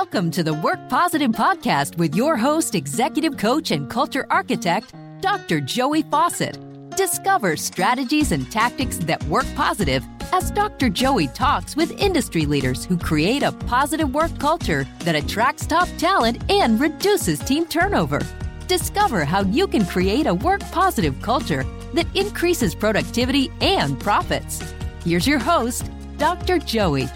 Welcome to the Work Positive Podcast with your host, executive coach, and culture architect, Dr. Joey Fawcett. Discover strategies and tactics that work positive as Dr. Joey talks with industry leaders who create a positive work culture that attracts top talent and reduces team turnover. Discover how you can create a work positive culture that increases productivity and profits. Here's your host, Dr. Joey.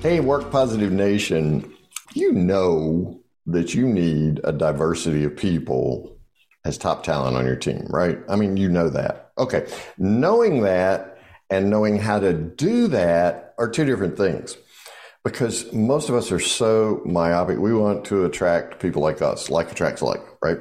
Hey, Work Positive Nation, you know that you need a diversity of people as top talent on your team, right? I mean, you know that. Okay. Knowing that and knowing how to do that are two different things because most of us are so myopic. We want to attract people like us, like attracts like, right?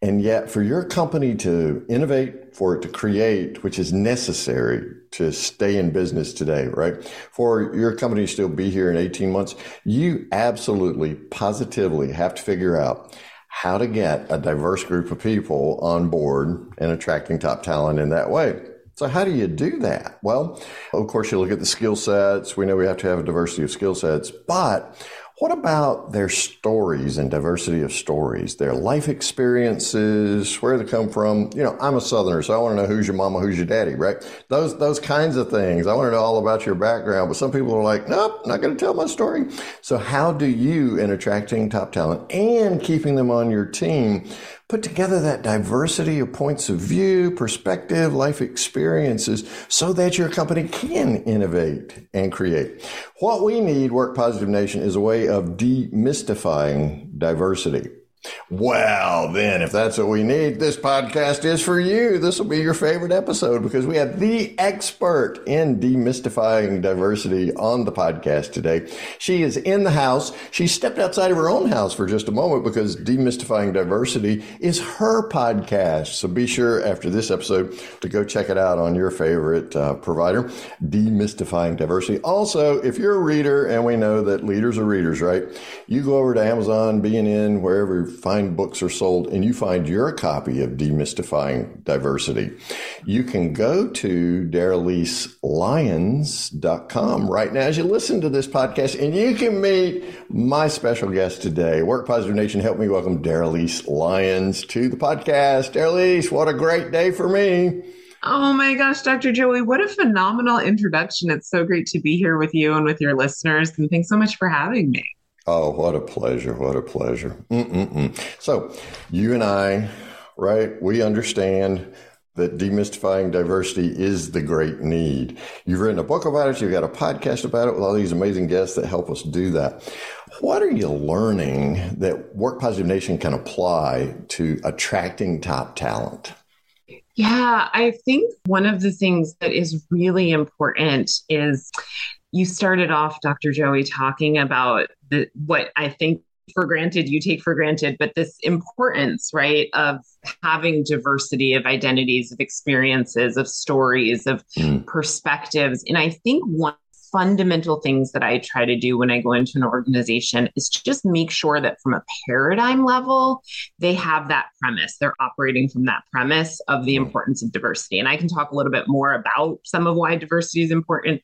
And yet, for your company to innovate, for it to create, which is necessary to stay in business today, right? For your company to still be here in 18 months, you absolutely, positively have to figure out how to get a diverse group of people on board and attracting top talent in that way. So how do you do that? Well, of course, you look at the skill sets. We know we have to have a diversity of skill sets, but what about their stories and diversity of stories, their life experiences, where they come from? You know, I'm a Southerner, so I want to know who's your mama, who's your daddy, right? Those those kinds of things. I want to know all about your background. But some people are like, nope, not going to tell my story. So how do you, in attracting top talent and keeping them on your team, put together that diversity of points of view, perspective, life experiences so that your company can innovate and create. What we need, Work Positive Nation, is a way of demystifying diversity. Well, then, if that's what we need, this podcast is for you. This will be your favorite episode because we have the expert in demystifying diversity on the podcast today. She is in the house. She stepped outside of her own house for just a moment because demystifying diversity is her podcast. So be sure after this episode to go check it out on your favorite uh, provider, demystifying diversity. Also, if you're a reader, and we know that leaders are readers, right? You go over to Amazon, B&N, wherever fine books are sold and you find your copy of Demystifying Diversity, you can go to daralyselyons.com right now as you listen to this podcast and you can meet my special guest today. Work Positive Nation, help me welcome Daralyse Lyons to the podcast. Daralyse, what a great day for me. Oh my gosh, Dr. Joey, what a phenomenal introduction. It's so great to be here with you and with your listeners. And thanks so much for having me. Oh, what a pleasure. What a pleasure. Mm-mm-mm. So, you and I, right, we understand that demystifying diversity is the great need. You've written a book about it, you've got a podcast about it with all these amazing guests that help us do that. What are you learning that Work Positive Nation can apply to attracting top talent? Yeah, I think one of the things that is really important is you started off, Dr. Joey, talking about the, what I think for granted you take for granted, but this importance, right, of having diversity of identities, of experiences, of stories, of mm. perspectives. And I think one fundamental things that I try to do when I go into an organization is to just make sure that from a paradigm level, they have that premise. They're operating from that premise of the hmm. importance of diversity. And I can talk a little bit more about some of why diversity is important.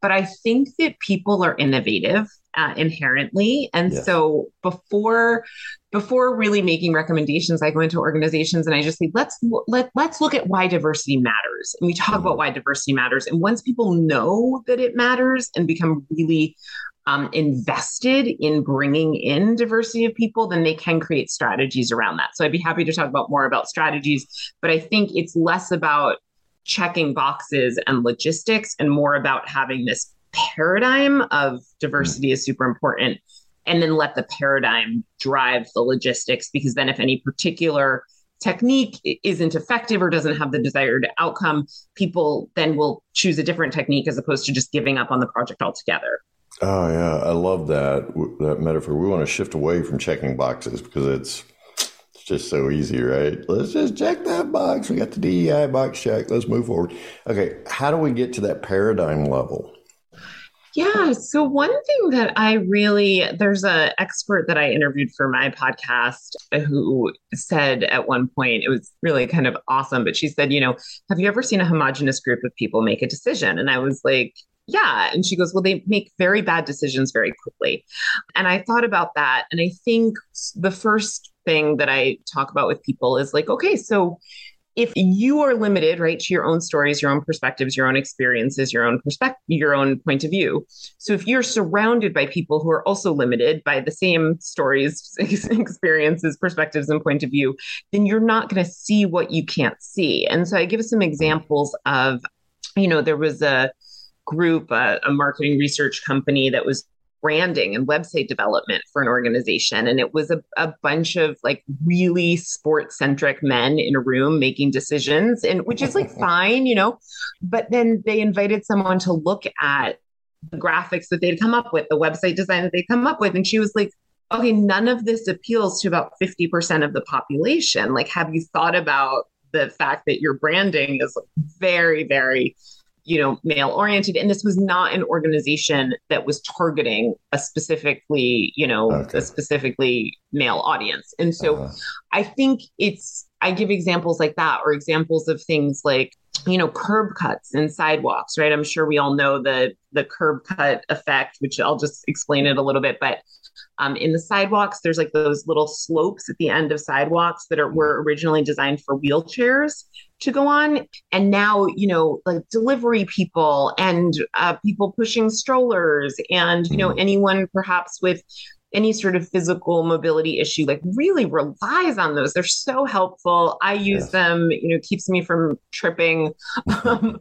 But I think that people are innovative uh, inherently and yes. so before before really making recommendations i go into organizations and i just say let's let, let's look at why diversity matters and we talk mm-hmm. about why diversity matters and once people know that it matters and become really um, invested in bringing in diversity of people, then they can create strategies around that. So I'd be happy to talk about more about strategies, but I think it's less about checking boxes and logistics and more about having this paradigm of diversity hmm. is super important and then let the paradigm drive the logistics because then if any particular technique isn't effective or doesn't have the desired outcome people then will choose a different technique as opposed to just giving up on the project altogether oh yeah i love that that metaphor we want to shift away from checking boxes because it's it's just so easy, right? Let's just check that box. We got the DEI box check. Let's move forward. Okay, how do we get to that paradigm level? Yeah. So one thing that I really there's a expert that I interviewed for my podcast who said at one point it was really kind of awesome, but she said, you know, have you ever seen a homogenous group of people make a decision? And I was like, yeah. And she goes, well, they make very bad decisions very quickly. And I thought about that. And I think the first thing that I talk about with people is like, okay, so if you are limited right to your own stories your own perspectives your own experiences your own perspective your own point of view. So if you're surrounded by people who are also limited by the same stories experiences perspectives and point of view then you're not going to see what you can't see. And so i give some examples of you know there was a group a, a marketing research company that was branding and website development for an organization. And it was a, a bunch of like really sports centric men in a room making decisions, and which is like fine, you know. But then they invited someone to look at the graphics that they'd come up with, the website design that they'd come up with. And she was like, okay, none of this appeals to about 50% of the population. Like, have you thought about the fact that your branding is very, very you know male oriented and this was not an organization that was targeting a specifically you know okay. a specifically male audience and so uh-huh. i think it's i give examples like that or examples of things like you know curb cuts and sidewalks right i'm sure we all know the the curb cut effect which i'll just explain it a little bit but um, in the sidewalks there's like those little slopes at the end of sidewalks that are were originally designed for wheelchairs to go on. And now, you know, like delivery people and uh, people pushing strollers and, you know, mm-hmm. anyone perhaps with any sort of physical mobility issue like really relies on those they're so helpful i use yes. them you know keeps me from tripping um,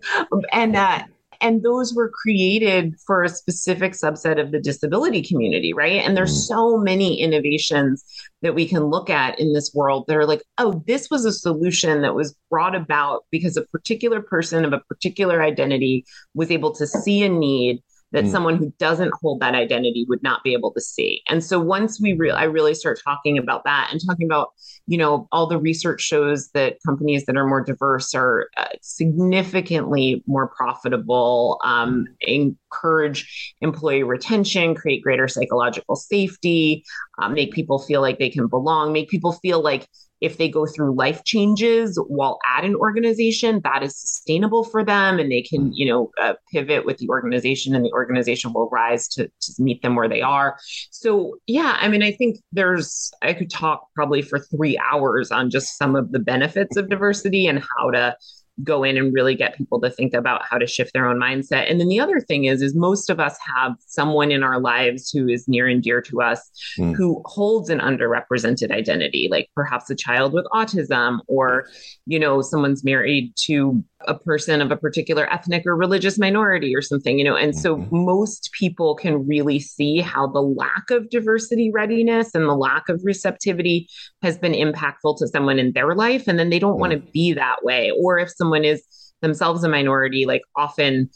and uh, and those were created for a specific subset of the disability community, right? And there's mm. so many innovations that we can look at in this world that are like, oh, this was a solution that was brought about because a particular person of a particular identity was able to see a need that mm. someone who doesn't hold that identity would not be able to see. And so once we re- I really start talking about that and talking about, you know, all the research shows that companies that are more diverse are uh, significantly more profitable, um, encourage employee retention, create greater psychological safety, uh, make people feel like they can belong, make people feel like if they go through life changes while at an organization that is sustainable for them and they can you know uh, pivot with the organization and the organization will rise to, to meet them where they are. So yeah i mean i think there's i could talk probably for three hours on just some of the benefits of diversity and how to go in and really get people to think about how to shift their own mindset. And then the other thing is is most of us have someone in our lives who is near and dear to us mm. who holds an underrepresented identity, like perhaps a child with autism or you know someone's married to a person of a particular ethnic or religious minority or something, you know. And so mm-hmm. most people can really see how the lack of diversity readiness and the lack of receptivity has been impactful to someone in their life. And then they don't want to be that way. Or if someone is themselves a minority, like often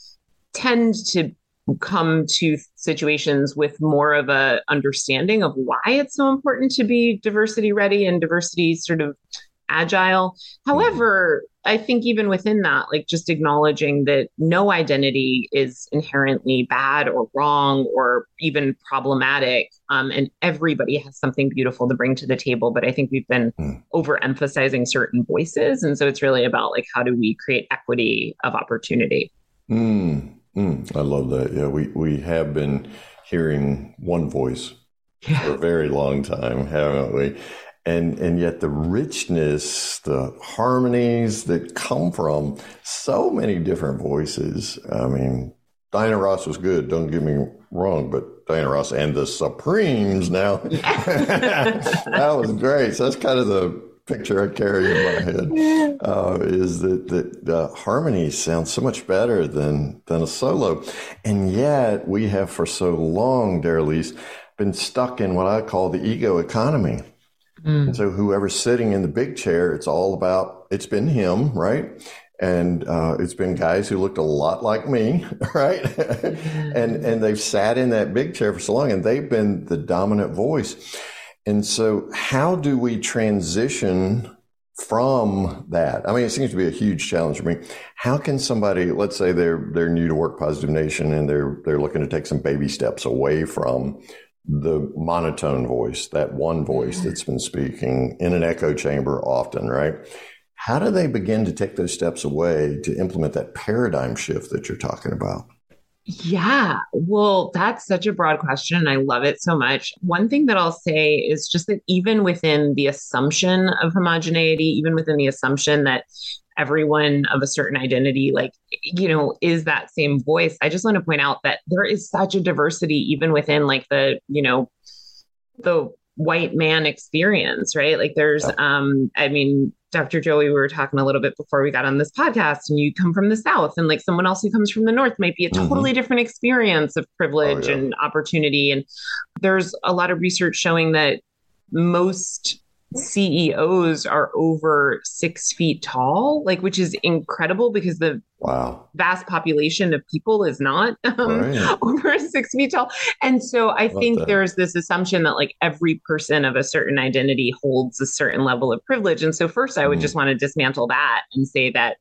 tend to come to situations with more of a understanding of why it's so important to be diversity ready and diversity sort of agile. However, I think even within that, like just acknowledging that no identity is inherently bad or wrong or even problematic. Um, and everybody has something beautiful to bring to the table. But I think we've been mm. overemphasizing certain voices. And so it's really about like, how do we create equity of opportunity? Mm, mm, I love that. Yeah, we, we have been hearing one voice yeah. for a very long time, haven't we? And and yet the richness, the harmonies that come from so many different voices. I mean, Diana Ross was good. Don't get me wrong, but Diana Ross and the Supremes now that was great. So that's kind of the picture I carry in my head uh, is that that uh, harmony sounds so much better than than a solo, and yet we have for so long, Daralyse, been stuck in what I call the ego economy Mm. And so whoever's sitting in the big chair, it's all about, it's been him, right? And uh, it's been guys who looked a lot like me, right? Mm. and and they've sat in that big chair for so long, and they've been the dominant voice. And so, how do we transition from that? I mean, it seems to be a huge challenge for me. How can somebody, let's say they're they're new to Work Positive Nation, and they're they're looking to take some baby steps away from the monotone voice, that one voice that's been speaking in an echo chamber often, right? How do they begin to take those steps away to implement that paradigm shift that you're talking about? Yeah, well, that's such a broad question. And I love it so much. One thing that I'll say is just that even within the assumption of homogeneity, even within the assumption that everyone of a certain identity, like, you know, is that same voice, I just want to point out that there is such a diversity even within like the, you know, the white man experience, right? Like there's um I mean Dr. Joey, we were talking a little bit before we got on this podcast, and you come from the South, and like someone else who comes from the North might be a mm-hmm. totally mm-hmm. different experience of privilege oh, yeah. and opportunity. And there's a lot of research showing that most CEOs are over six feet tall, like which is incredible because the wow vast population of people is not um, right. over six feet tall. And so I think that. there's this assumption that like every person of a certain identity holds a certain level of privilege. And so first, I would mm. just want to dismantle that and say that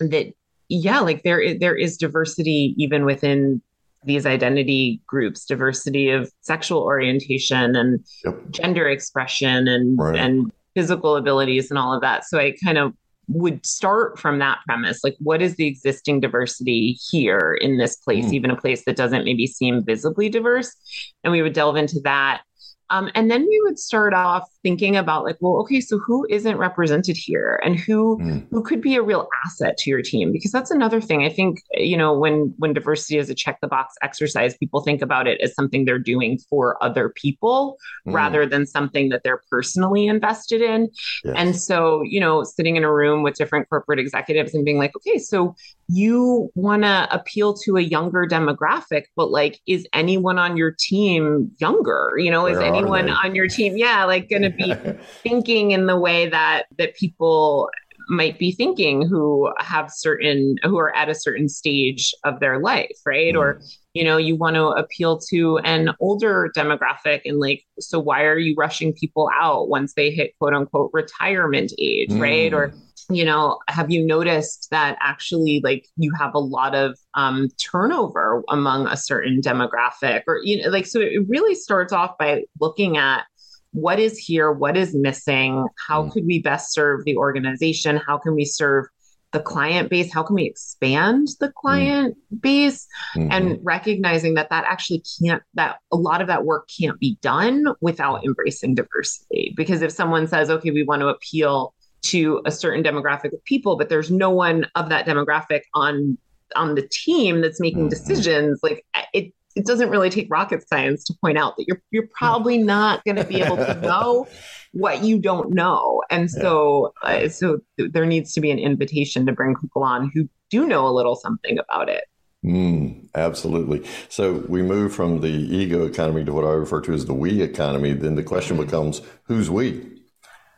that yeah, like there there is diversity even within these identity groups, diversity of sexual orientation and yep. gender expression and right. and physical abilities and all of that. So I kind of would start from that premise like what is the existing diversity here in this place mm. even a place that doesn't maybe seem visibly diverse and we would delve into that um, and then we would start off thinking about like, well, okay, so who isn't represented here and who mm. who could be a real asset to your team? Because that's another thing. I think, you know, when when diversity is a check the box exercise, people think about it as something they're doing for other people mm. rather than something that they're personally invested in. Yes. And so, you know, sitting in a room with different corporate executives and being like, okay, so you want to appeal to a younger demographic, but like, is anyone on your team younger? You know, Where is anyone on your team, yeah, like going to be thinking in the way that that people might be thinking who have certain who are at a certain stage of their life right mm. or you know you want to appeal to an older demographic and like so why are you rushing people out once they hit quote unquote retirement age mm. right or you know have you noticed that actually like you have a lot of um, turnover among a certain demographic or you know like so it really starts off by looking at what is here what is missing how mm. could we best serve the organization how can we serve the client base how can we expand the mm. client mm. base mm-hmm. and recognizing that that actually can't that a lot of that work can't be done without embracing diversity because if someone says okay we want to appeal to a certain demographic of people, but there's no one of that demographic on on the team that's making mm-hmm. decisions. Like it it doesn't really take rocket science to point out that you're you're probably not going to be able to know what you don't know. And so uh, so th- there needs to be an invitation to bring people on who do know a little something about it. Mm, absolutely. So we move from the ego economy to what I refer to as the we economy. Then the question becomes, who's we?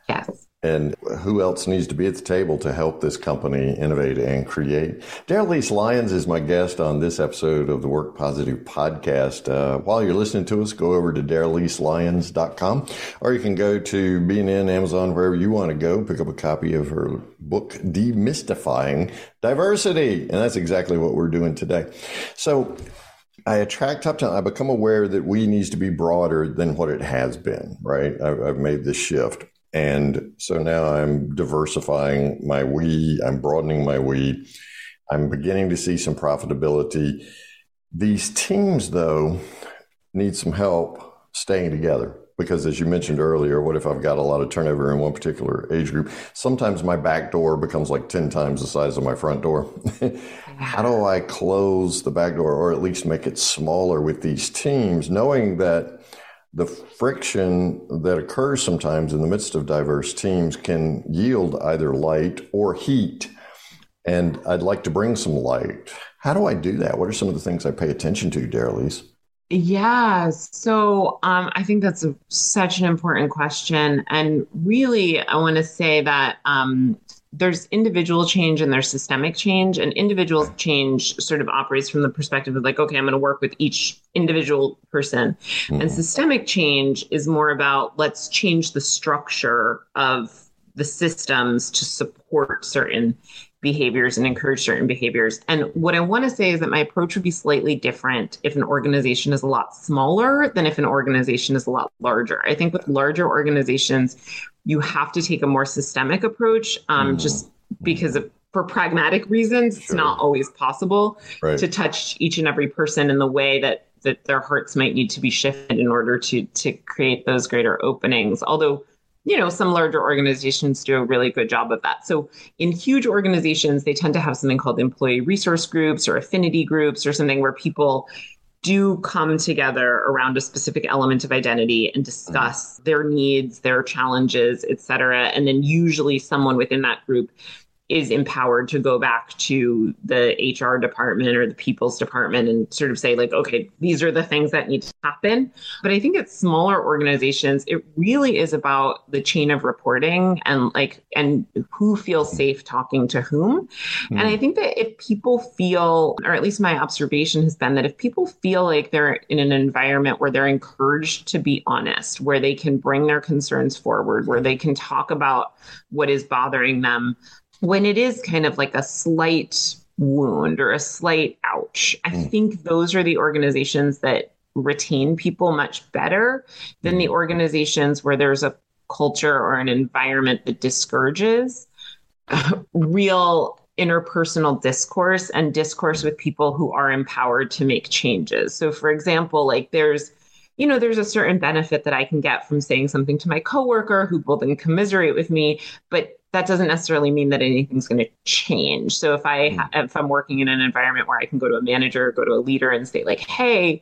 Yes and who else needs to be at the table to help this company innovate and create? Daryl Lyons is my guest on this episode of the Work Positive podcast. Uh, while you're listening to us, go over to daralyselyons.com or you can go to BNN, Amazon, wherever you want to go, pick up a copy of her book, Demystifying Diversity. And that's exactly what we're doing today. So I attract talent. I become aware that we needs to be broader than what it has been, right? I've, I've made this shift. And so now I'm diversifying my we, I'm broadening my we. I'm beginning to see some profitability. These teams, though, need some help staying together because, as you mentioned earlier, what if I've got a lot of turnover in one particular age group? Sometimes my back door becomes like 10 times the size of my front door. How do I close the back door or at least make it smaller with these teams, knowing that the friction that occurs sometimes in the midst of diverse teams can yield either light or heat. And I'd like to bring some light. How do I do that? What are some of the things I pay attention to, Daryl Yeah, so um, I think that's a, such an important question. And really, I want to say that um, there's individual change and there's systemic change and individual change sort of operates from the perspective of like okay i'm going to work with each individual person. Mm-hmm. and systemic change is more about let's change the structure of the systems to support certain behaviors and encourage certain behaviors. And what i want to say is that my approach would be slightly different if an organization is a lot smaller than if an organization is a lot larger. I think with larger organizations you have to take a more systemic approach um, mm. just because of for pragmatic reasons, it's not always possible Right. to touch each and every person in the way that that their hearts might need to be shifted in order to to create those greater openings. Although, you know, some larger organizations do a really good job of that. So in huge organizations, they tend to have something called employee resource groups or affinity groups or something where people do come together around a specific element of identity and discuss mm. their needs, their challenges, et cetera. And then usually someone within that group is empowered to go back to the HR department or the people's department and sort of say, like, okay, these are the things that need to happen. But I think at smaller organizations, it really is about the chain of reporting and like, and who feels safe talking to whom. Hmm. And I think that if people feel, or at least my observation has been that if people feel like they're in an environment where they're encouraged to be honest, where they can bring their concerns forward, where they can talk about what is bothering them, when it is kind of like a slight wound or a slight ouch, I mm. think those are the organizations that retain people much better than mm. the organizations where there's a culture or an environment that discourages uh, real interpersonal discourse and discourse with people who are empowered to make changes. So, for example, like there's you know, there's a certain benefit that I can get from saying something to my coworker who will then commiserate with me, but that doesn't necessarily mean that anything's going to change. So if I hmm. if I'm working in an environment where I can go to a manager, go to a leader and say like, "Hey,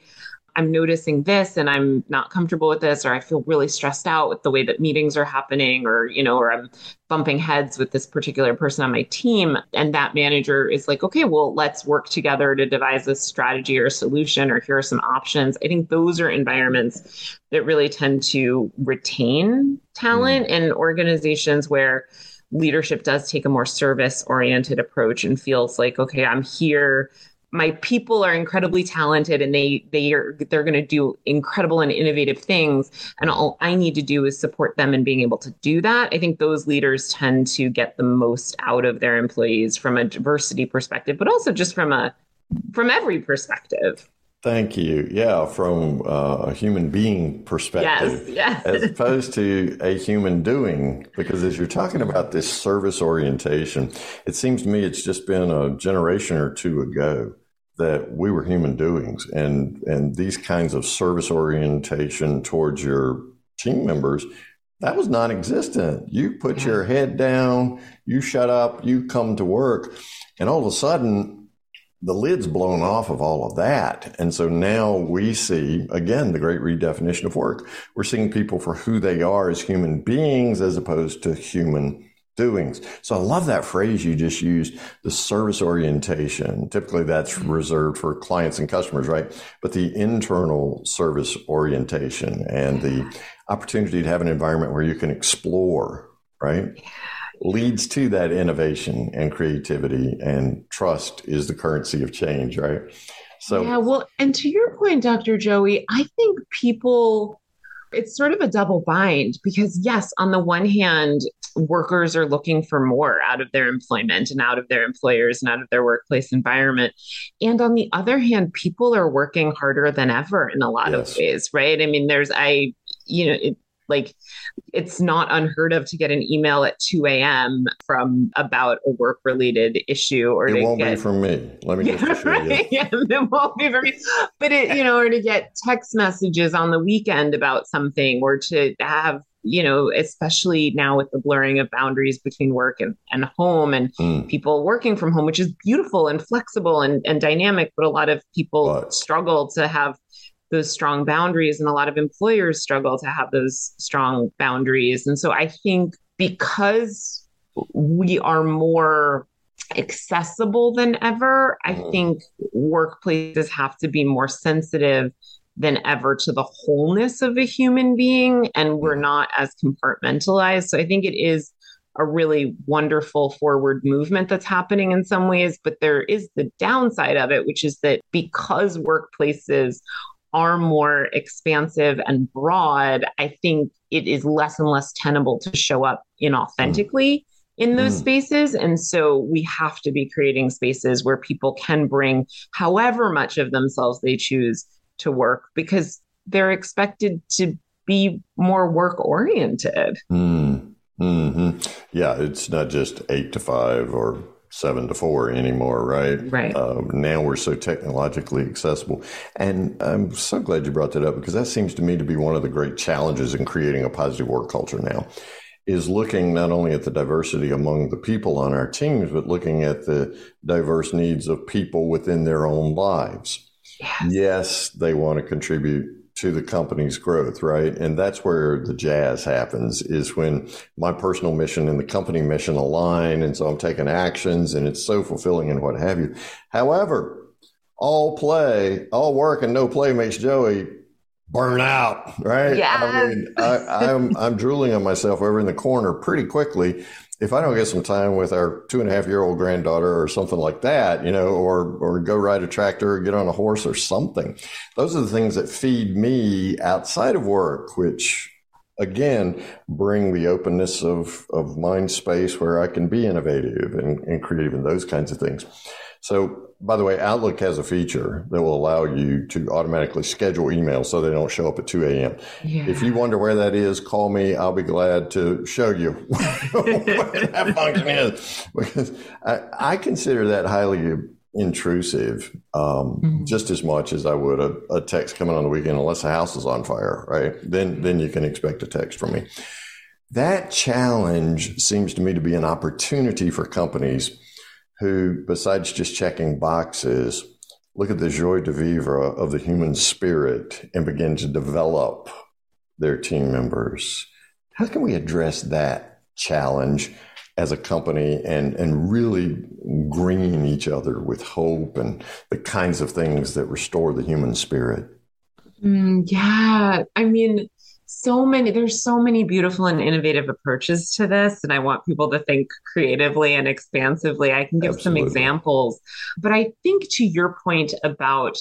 I'm noticing this and I'm not comfortable with this, or I feel really stressed out with the way that meetings are happening, or, you know, or I'm bumping heads with this particular person on my team. And that manager is like, okay, well, let's work together to devise a strategy or a solution, or here are some options. I think those are environments that really tend to retain talent hmm. and organizations where leadership does take a more service oriented approach and feels like, okay, I'm here my people are incredibly talented and they they are they're going to do incredible and innovative things and all I need to do is support them in being able to do that. I think those leaders tend to get the most out of their employees from a diversity perspective but also just from a from every perspective. Thank you. Yeah, from uh, a human being perspective, yes, yes. as opposed to a human doing. Because as you're talking about this service orientation, it seems to me it's just been a generation or two ago that we were human doings, and and these kinds of service orientation towards your team members. That was non-existent. You put yeah. your head down, you shut up, you come to work, and all of a sudden the lid's blown off of all of that. And so now we see, again, the great redefinition of work. We're seeing people for who they are as human beings as opposed to human doings. So I love that phrase you just used, the service orientation. Typically that's reserved for clients and customers, right? But the internal service orientation and the opportunity to have an environment where you can explore, right? Leads to that innovation and creativity and trust is the currency of change, right? So Yeah, well, and to your point, Dr. Joey, I think people it's sort of a double bind because yes, on the one hand, workers are looking for more out of their employment and out of their employers and out of their workplace environment. And on the other hand, people are working harder than ever in a lot yes. of ways, right? I mean, there's I you know, it, like it's not unheard of to get an email at 2 a.m. from about a work related issue or it won't get, be from me. Let me just right? yeah, it won't be from me. But it, you know, or to get text messages on the weekend about something or to have you know, especially now with the blurring of boundaries between work and, and home and mm. people working from home, which is beautiful and flexible and, and dynamic, but a lot of people but. struggle to have those strong boundaries and a lot of employers struggle to have those strong boundaries and so i think because we are more accessible than ever i mm-hmm. think workplaces have to be more sensitive than ever to the wholeness of a human being and we're mm-hmm. not as compartmentalized so i think it is a really wonderful forward movement that's happening in some ways but there is the downside of it which is that because workplaces are more expansive and broad, I think it is less and less tenable to show up inauthentically mm. in those mm. spaces. And so we have to be creating spaces where people can bring however much of themselves they choose to work because they're expected to be more work oriented. Mm. Mm-hmm. Yeah, it's not just eight to five or seven to four anymore, right? Right. Um, now we're so technologically accessible. And I'm so glad you brought that up because that seems to me to be one of the great challenges in creating a positive work culture now is looking not only at the diversity among the people on our teams, but looking at the diverse needs of people within their own lives. Yes, yes they want to contribute to the company's growth, right? And that's where the jazz happens is when my personal mission and the company mission align. And so I'm taking actions and it's so fulfilling and what have you. However, all play, all work and no play makes Joey burn out, right? Yeah. I mean, I, I'm, I'm drooling on myself over in the corner pretty quickly if I don't get some time with our two and a half year old granddaughter or something like that, you know, or or go ride a tractor or get on a horse or something, those are the things that feed me outside of work, which again bring the openness of of mind space where I can be innovative and, and creative and those kinds of things. So, by the way, Outlook has a feature that will allow you to automatically schedule emails so they don't show up at 2 a.m. Yeah. If you wonder where that is, call me. I'll be glad to show you what that function is because I, I, consider that highly intrusive um, mm-hmm. just as much as I would a, a text coming on the weekend, unless the house is on fire, right? Then, then you can expect a text from me. That challenge seems to me to be an opportunity for companies who, besides just checking boxes, look at the joie de vivre of the human spirit and begin to develop their team members. How can we address that challenge as a company and, and really green each other with hope and the kinds of things that restore the human spirit? Mm, yeah. I mean, so many there's so many beautiful and innovative approaches to this and i want people to think creatively and expansively i can give Absolutely. some examples but i think to your point about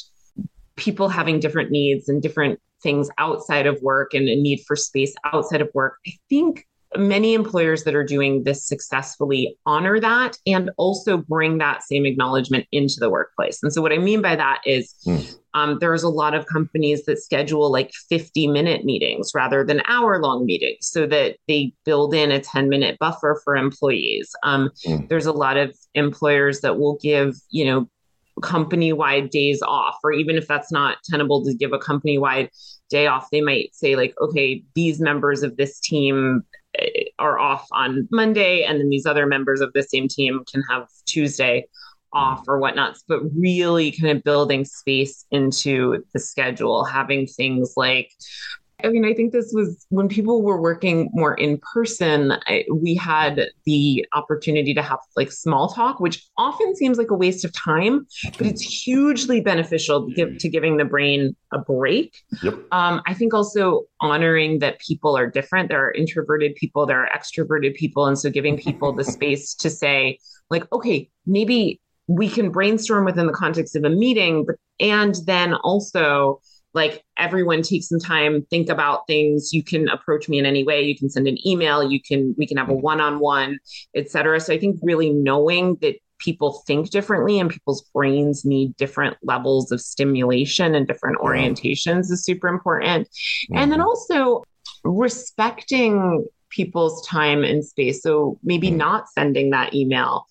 people having different needs and different things outside of work and a need for space outside of work i think many employers that are doing this successfully honor that and also bring that same acknowledgement into the workplace. And so, what I mean by that is mm. um, there's a lot of companies that schedule like 50 minute meetings rather than hour long meetings so that they build in a 10 minute buffer for employees. Um, mm. There's a lot of employers that will give, you know, company wide days off, or even if that's not tenable to give a company wide day off, they might say, like, okay, these members of this team Uh, are off on Monday, and then these other members of the same team can have Tuesday off or whatnot. But really, kind of building space into the schedule, having things like I mean, I think this was when people were working more in person, I, we had the opportunity to have like small talk, which often seems like a waste of time, but it's hugely beneficial to, give, to giving the brain a break. Yep. Um, I think also honoring that people are different. There are introverted people, there are extroverted people. And so giving people the space to say, like, okay, maybe we can brainstorm within the context of a meeting, but and then also like everyone take some time think about things. You can approach me in any way. You can send an email. You can we can have a mm-hmm. one-on-one etc so i think really knowing that people think differently and people's brains need different levels of stimulation and different orientations is super important. And then mm-hmm. also respecting people's time and space. So maybe mm-hmm. not sending that email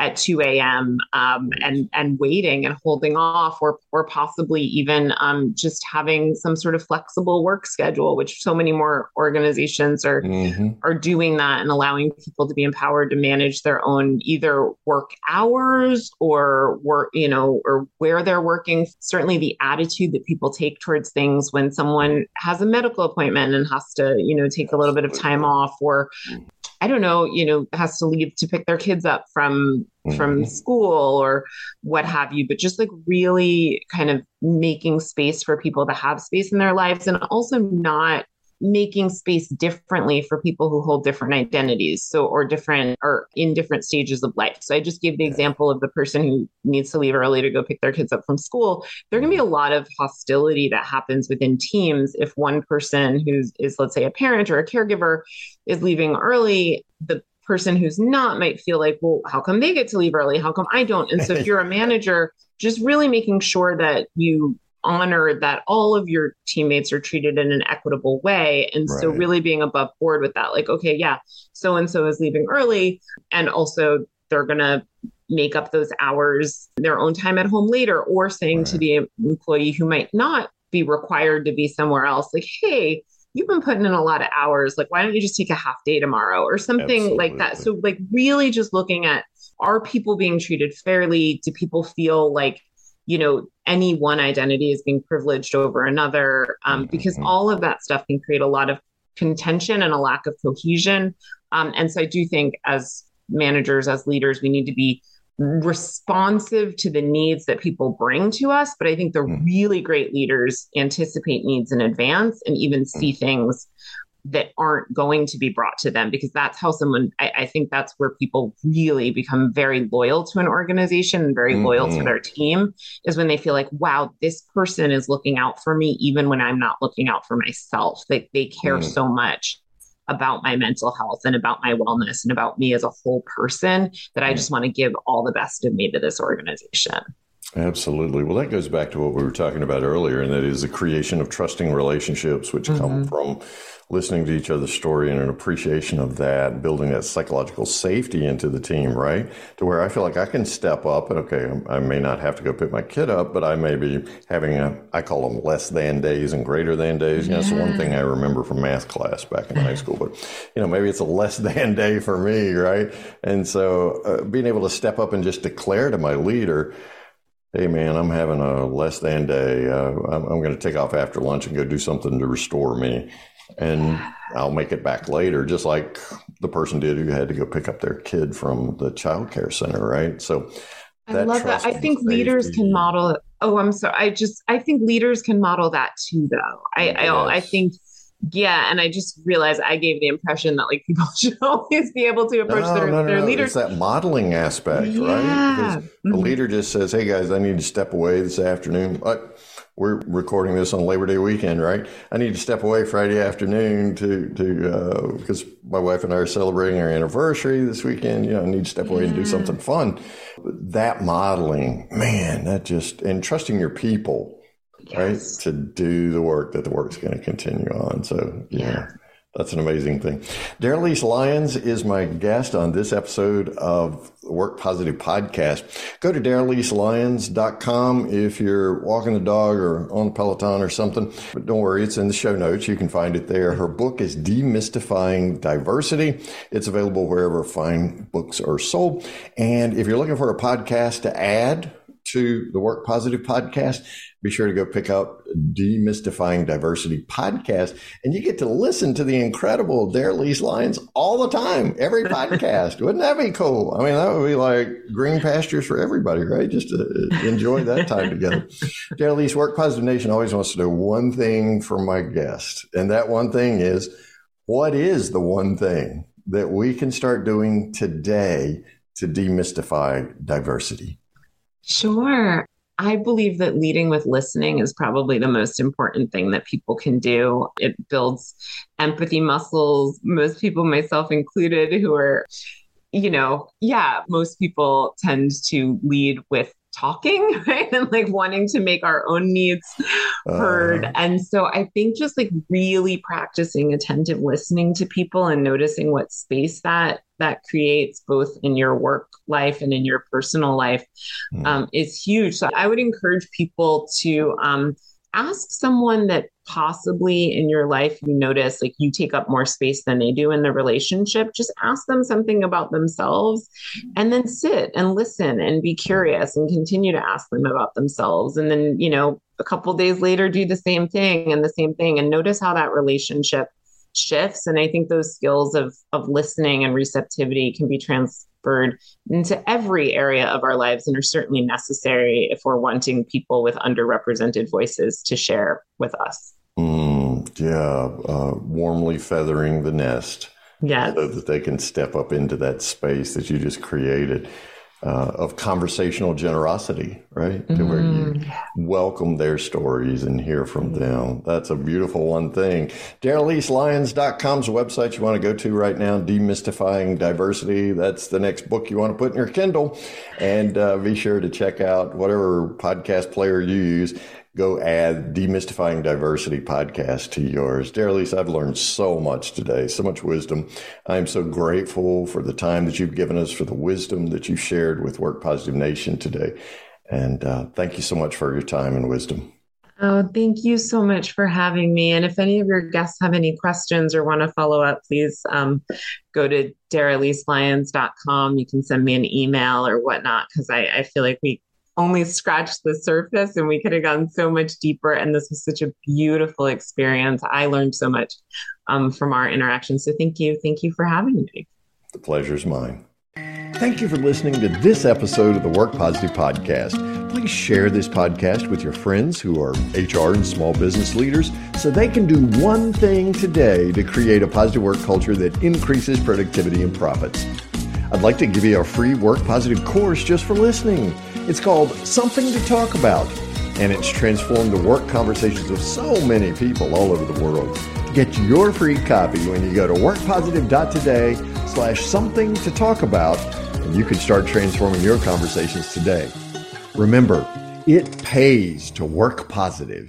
at 2 a.m. Um, and and waiting and holding off, or or possibly even um, just having some sort of flexible work schedule, which so many more organizations are mm-hmm. are doing that and allowing people to be empowered to manage their own either work hours or work, you know, or where they're working. Certainly, the attitude that people take towards things when someone has a medical appointment and has to, you know, take a little bit of time off or I don't know, you know, has to leave to pick their kids up from mm-hmm. from school or what have you, but just like really kind of making space for people to have space in their lives and also not making space differently for people who hold different identities so or different or in different stages of life. So i just gave the example of the person who needs to leave early to go pick their kids up from school. There can be a lot of hostility that happens within teams if one person who's is let's say a parent or a caregiver is leaving early the person who's not might feel like well how come they get to leave early how come i don't and so if you're a manager just really making sure that you honor that all of your teammates are treated in an equitable way. And right. so, really being above board with that, like, okay, yeah, so and so is leaving early. And also, they're going to make up those hours, their own time at home later, or saying right. to the employee who might not be required to be somewhere else, like, hey, you've been putting in a lot of hours. Like, why don't you just take a half day tomorrow or something Absolutely. like that? So, like, really just looking at are people being treated fairly? Do people feel like, you know, any one identity is being privileged over another? Um, mm-hmm. Because all of that stuff can create a lot of contention and a lack of cohesion. Um, and so I do think as managers, as leaders, we need to be responsive to the needs that people bring to us. But I think the mm. really great leaders anticipate needs in advance and even see mm. things that aren't going to be brought to them because that's how someone I, I, think that's where people really become very loyal to an organization and very mm-hmm. loyal to mm-hmm. their team is when they feel like wow this person is looking out for me even when i'm not looking out for myself they, they care mm. so much about my mental health and about my wellness and about me as a whole person that I just want to give all the best of me to this organization. Absolutely. Well, that goes back to what we were talking about earlier, and that is the creation of trusting relationships, which mm-hmm. come from listening to each other's story and an appreciation of that, building that psychological safety into the team, right? To where I feel like I can step up and okay, I may not have to go pick my kid up, but I may be having a, I call them less than days and greater than days. Yeah. You know, that's one thing I remember from math class back in high school, but you know, maybe it's a less than day for me, right? And so uh, being able to step up and just declare to my leader, hey man, I'm having a less than day. Uh, I'm, I'm going to take off after lunch and go do something to restore me and I'll make it back later, just like the person did who had to go pick up their kid from the child care center, right? So I love that. I think leaders can model. Oh, I'm sorry. I just I think leaders can model that too, though. I yes. I, I think yeah, and I just realized I gave the impression that like people should always be able to approach no, their, no, no, their leaders. It's that modeling aspect, yeah. right? Mm-hmm. the leader just says, "Hey guys, I need to step away this afternoon." we're recording this on Labor Day weekend, right? I need to step away Friday afternoon to to uh, because my wife and I are celebrating our anniversary this weekend. You know, I need to step away yeah. and do something fun. That modeling, man, that just and trusting your people, yes. right, to do the work that the work's going to continue on. So yeah. yeah. That's an amazing thing. Daralyse Lyons is my guest on this episode of the Work Positive Podcast. Go to daralyselyons.com if you're walking the dog or on the Peloton or something. But don't worry, it's in the show notes. You can find it there. Her book is Demystifying Diversity. It's available wherever fine books are sold. And if you're looking for a podcast to add to the Work Positive podcast, be sure to go pick up Demystifying Diversity podcast, and you get to listen to the incredible Daralyse Lyons all the time, every podcast. Wouldn't that be cool? I mean, that would be like green pastures for everybody, right? Just to uh, enjoy that time together. Daralyse, Work Positive Nation always wants to know one thing from my guest, and that one thing is, what is the one thing that we can start doing today to demystify diversity? Sure. I believe that leading with listening is probably the most important thing that people can do. It builds empathy muscles. Most people, myself included, who are, you know, yeah, most people tend to lead with talking right? And like wanting to make our own needs heard. Uh, and so i think just like really practicing attentive listening to people and noticing what space that that creates both in your work life and in your personal life mm. um, is huge. So i would encourage people to um, ask someone that possibly in your life you notice like you take up more space than they do in the relationship just ask them something about themselves mm-hmm. and then sit and listen and be curious and continue to ask them about themselves. And then you know a couple days later do the same thing and the same thing. And notice how that relationship shifts. And i think those skills of of listening and receptivity can be trans transferred into every area of our lives and are certainly necessary if we're wanting people with underrepresented voices to share with us. Mm, yeah, uh, warmly feathering the nest. Yeah. So that they can step up into that space that you just created uh, of conversational generosity, right? Mm-hmm. To where you mm-hmm. welcome their stories and hear from them. That's a beautiful one thing. DaralyseLyons.com's website you want to go to right now, Demystifying Diversity. That's the next book you want to put in your Kindle. And uh, be sure to check out whatever podcast player you use. Go add Demystifying Diversity podcast to yours. Daralyse, I've learned so much today, so much wisdom. I'm so grateful for the time that you've given us, for the wisdom that you shared with Work Positive Nation today. And uh, thank you so much for your time and wisdom. Oh, thank you so much for having me. And if any of your guests have any questions or want to follow up, please um, go to daralyselyons.com. You can send me an email or whatnot, because I, I feel like we only scratched the surface and we could have gone so much deeper. And this was such a beautiful experience. I learned so much um, from our interaction. So thank you. Thank you for having me. The pleasure's mine. Thank you for listening to this episode of the Work Positive Podcast. Please share this podcast with your friends who are HR and small business leaders so they can do one thing today to create a positive work culture that increases productivity and profits. I'd like to give you a free Work Positive course just for listening. It's called Something to Talk About, and it's transformed the work conversations of so many people all over the world. Get your free copy when you go to workpositive.today slash something to talk about, and you can start transforming your conversations today. Remember, it pays to work positive.